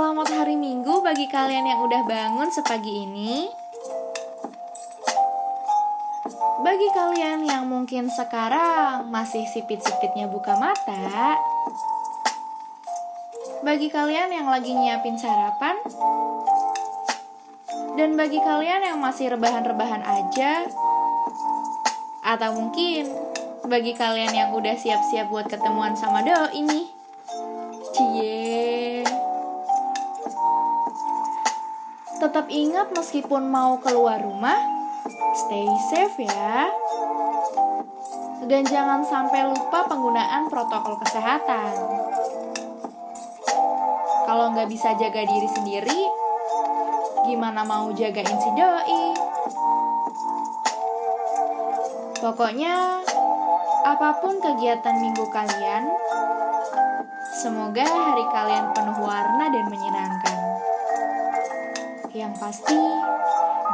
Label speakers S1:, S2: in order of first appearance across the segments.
S1: Selamat hari Minggu bagi kalian yang udah bangun sepagi ini. Bagi kalian yang mungkin sekarang masih sipit-sipitnya buka mata. Bagi kalian yang lagi nyiapin sarapan. Dan bagi kalian yang masih rebahan-rebahan aja. Atau mungkin bagi kalian yang udah siap-siap buat ketemuan sama doi nih. Cie. Tetap ingat meskipun mau keluar rumah, stay safe ya. Dan jangan sampai lupa penggunaan protokol kesehatan. Kalau nggak bisa jaga diri sendiri, gimana mau jagain si doi? Pokoknya, apa pun kegiatan minggu kalian, semoga hari kalian penuh warna dan menyenangkan. Yang pasti,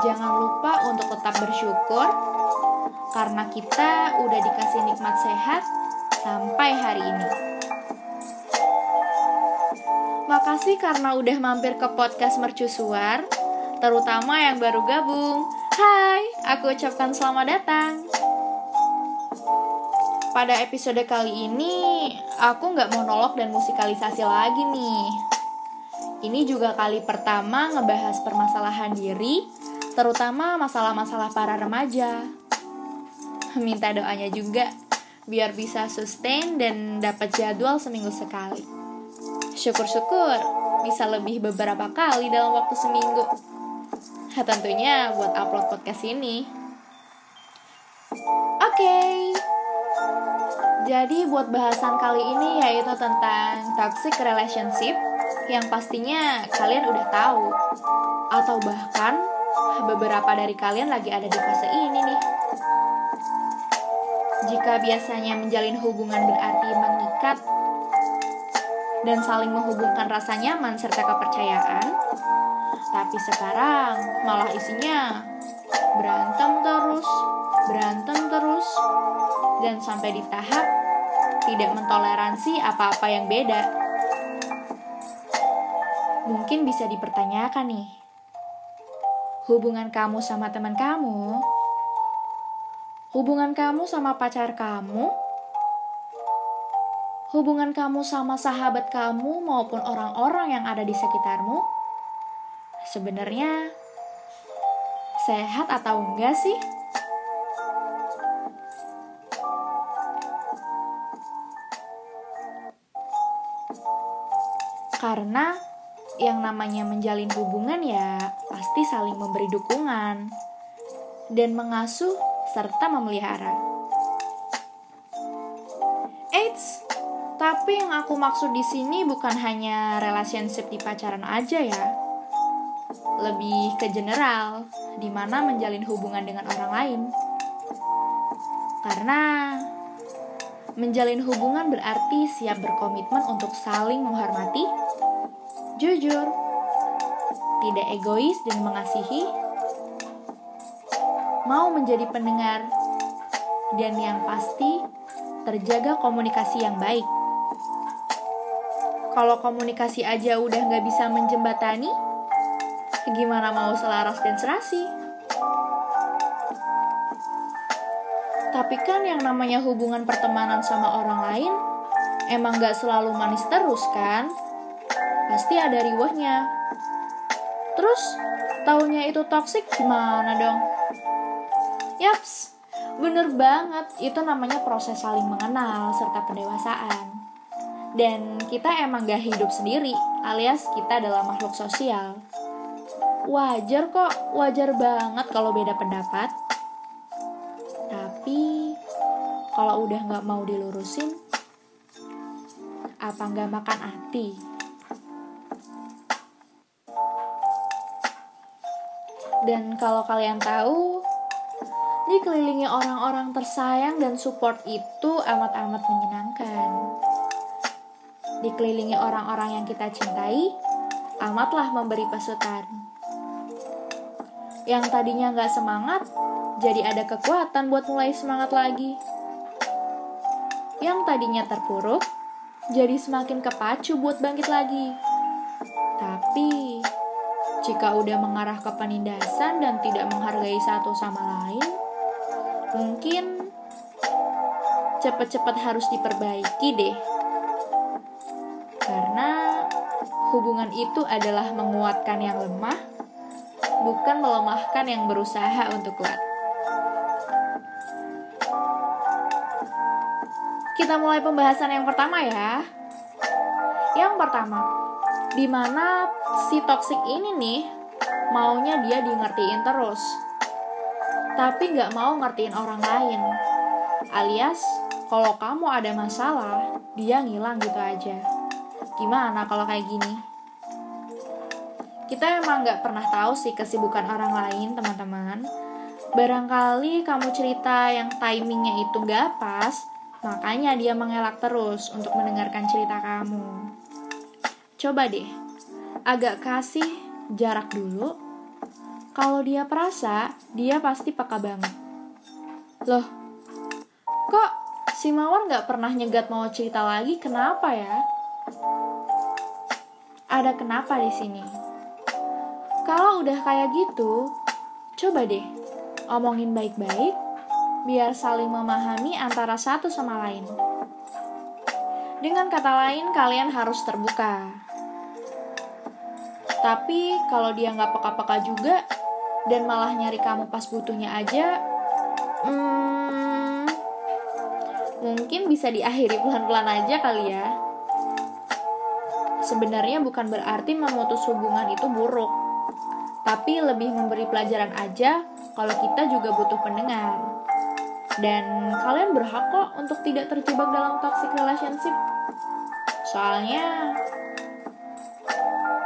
S1: jangan lupa untuk tetap bersyukur karena kita udah dikasih nikmat sehat sampai hari ini. Makasih karena udah mampir ke podcast mercusuar, terutama yang baru gabung. Hai, aku ucapkan selamat datang. Pada episode kali ini, aku nggak monolog dan musikalisasi lagi nih. Ini juga kali pertama ngebahas permasalahan diri, terutama masalah-masalah para remaja. Minta doanya juga, biar bisa sustain dan dapat jadwal seminggu sekali. Syukur-syukur bisa lebih beberapa kali dalam waktu seminggu. Tentunya buat upload podcast ini. Oke. Okay. Jadi buat bahasan kali ini yaitu tentang toxic relationship yang pastinya kalian udah tahu atau bahkan beberapa dari kalian lagi ada di fase ini nih. Jika biasanya menjalin hubungan berarti mengikat dan saling menghubungkan rasa nyaman serta kepercayaan, tapi sekarang malah isinya berantem terus, berantem terus, dan sampai di tahap tidak mentoleransi apa-apa yang beda. Mungkin bisa dipertanyakan nih, hubungan kamu sama teman kamu, hubungan kamu sama pacar kamu, hubungan kamu sama sahabat kamu maupun orang-orang yang ada di sekitarmu, sebenarnya sehat atau enggak sih? Karena yang namanya menjalin hubungan ya pasti saling memberi dukungan dan mengasuh serta memelihara. Eits, tapi yang aku maksud di sini bukan hanya relationship di pacaran aja ya. Lebih ke general, di mana menjalin hubungan dengan orang lain. Karena menjalin hubungan berarti siap berkomitmen untuk saling menghormati, jujur, tidak egois dan mengasihi, mau menjadi pendengar, dan yang pasti terjaga komunikasi yang baik. Kalau komunikasi aja udah nggak bisa menjembatani, gimana mau selaras dan serasi? Tapi kan yang namanya hubungan pertemanan sama orang lain emang gak selalu manis terus kan? Pasti ada riwahnya. Terus, taunya itu toxic gimana dong? Yaps, bener banget. Itu namanya proses saling mengenal serta pendewasaan. Dan kita emang gak hidup sendiri, alias kita adalah makhluk sosial. Wajar kok, wajar banget kalau beda pendapat. Kalau udah gak mau dilurusin, apa gak makan hati? Dan kalau kalian tahu, dikelilingi orang-orang tersayang dan support itu amat-amat menyenangkan. Dikelilingi orang-orang yang kita cintai, amatlah memberi pasukan. Yang tadinya gak semangat, jadi ada kekuatan buat mulai semangat lagi. Yang tadinya terpuruk, jadi semakin kepacu buat bangkit lagi. Tapi, jika udah mengarah ke penindasan dan tidak menghargai satu sama lain, mungkin cepat-cepat harus diperbaiki deh. Karena hubungan itu adalah menguatkan yang lemah, bukan melemahkan yang berusaha untuk kuat. Kita mulai pembahasan yang pertama ya. Yang pertama, di mana si toxic ini nih maunya dia di ngertiin terus, tapi nggak mau ngertiin orang lain. Alias, kalau kamu ada masalah, dia ngilang gitu aja. Gimana kalau kayak gini? Kita emang nggak pernah tahu sih kesibukan orang lain, teman-teman. Barangkali kamu cerita yang timingnya itu nggak pas, makanya dia mengelak terus untuk mendengarkan cerita kamu. Coba deh, agak kasih jarak dulu. Kalau dia perasa, dia pasti peka banget. Loh, kok si Mawar nggak pernah nyegat mau cerita lagi? Kenapa ya? Ada kenapa di sini? Kalau udah kayak gitu, coba deh omongin baik-baik biar saling memahami antara satu sama lain. Dengan kata lain, kalian harus terbuka. Tapi kalau dia nggak peka-peka juga dan malah nyari kamu pas butuhnya aja, hmm, mungkin bisa diakhiri pelan-pelan aja kali ya. Sebenarnya bukan berarti memutus hubungan itu buruk, tapi lebih memberi pelajaran aja kalau kita juga butuh pendengar. Dan kalian berhak kok untuk tidak terjebak dalam toxic relationship. Soalnya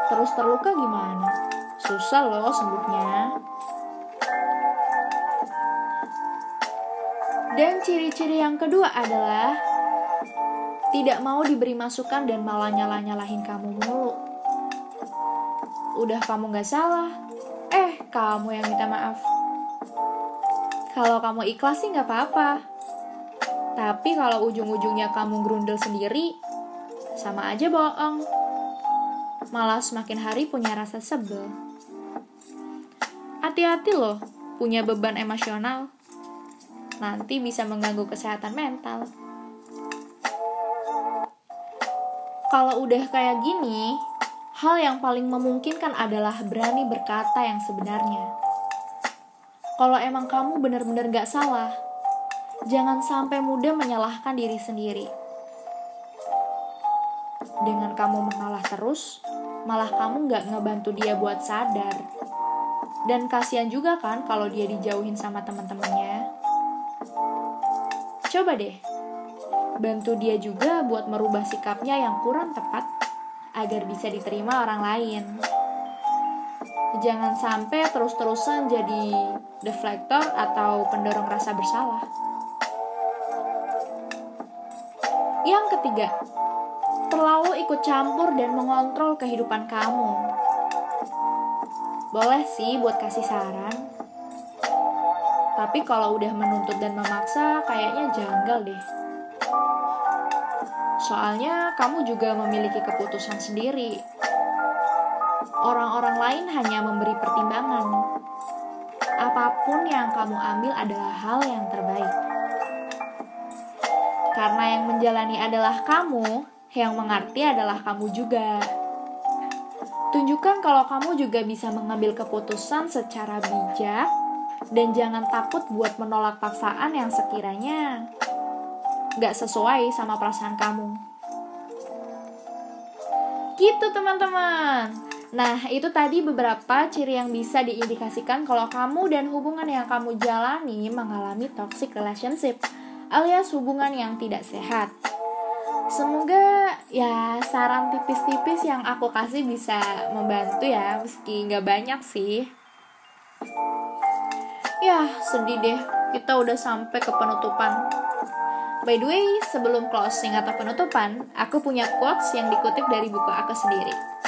S1: terus terluka gimana? Susah loh sembuhnya. Dan ciri-ciri yang kedua adalah tidak mau diberi masukan dan malah nyalah-nyalahin kamu mulu. Udah kamu gak salah, eh kamu yang minta maaf. Kalau kamu ikhlas sih gak apa-apa. Tapi kalau ujung-ujungnya kamu grundel sendiri, sama aja bohong. Malah semakin hari punya rasa sebel. Hati-hati loh, punya beban emosional nanti bisa mengganggu kesehatan mental. Kalau udah kayak gini, hal yang paling memungkinkan adalah berani berkata yang sebenarnya. Kalau emang kamu benar-benar gak salah, jangan sampai mudah menyalahkan diri sendiri. Dengan kamu mengalah terus, malah kamu gak ngebantu dia buat sadar. Dan kasihan juga kan kalau dia dijauhin sama teman-temannya. Coba deh, bantu dia juga buat merubah sikapnya yang kurang tepat agar bisa diterima orang lain. Jangan sampai terus-terusan jadi deflektor atau pendorong rasa bersalah. Yang ketiga, terlalu ikut campur dan mengontrol kehidupan kamu. Boleh sih buat kasih saran, tapi kalau udah menuntut dan memaksa, kayaknya janggal deh. Soalnya kamu juga memiliki keputusan sendiri. Orang-orang lain hanya memberi pertimbangan. Apa pun yang kamu ambil adalah hal yang terbaik. Karena yang menjalani adalah kamu, yang mengerti adalah kamu juga. Tunjukkan kalau kamu juga bisa mengambil keputusan secara bijak dan jangan takut buat menolak paksaan yang sekiranya gak sesuai sama perasaan kamu. Gitu teman-teman. Nah, itu tadi beberapa ciri yang bisa diindikasikan kalau kamu dan hubungan yang kamu jalani mengalami toxic relationship alias hubungan yang tidak sehat. Semoga ya saran tipis-tipis yang aku kasih bisa membantu ya, meski nggak banyak sih. Ya, sedih deh. Kita udah sampai ke penutupan. By the way, sebelum closing atau penutupan, aku punya quotes yang dikutip dari buku aku sendiri.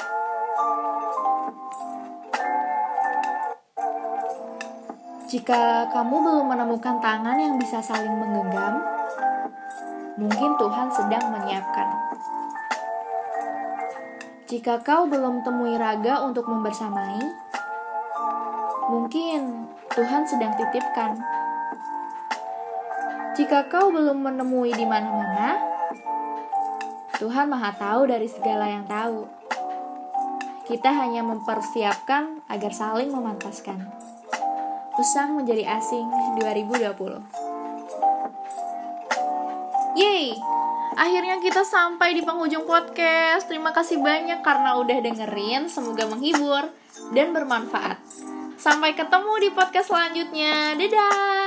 S1: Jika kamu belum menemukan tangan yang bisa saling menggenggam, mungkin Tuhan sedang menyiapkan. Jika kau belum temui raga untuk membersamai, mungkin Tuhan sedang titipkan. Jika kau belum menemui di mana-mana, Tuhan Maha Tahu dari segala yang tahu. Kita hanya mempersiapkan agar saling memantaskan. Usang menjadi asing 2020. Yeay, akhirnya kita sampai di penghujung podcast. Terima kasih banyak karena udah dengerin. Semoga menghibur dan bermanfaat. Sampai ketemu di podcast selanjutnya. Dadah!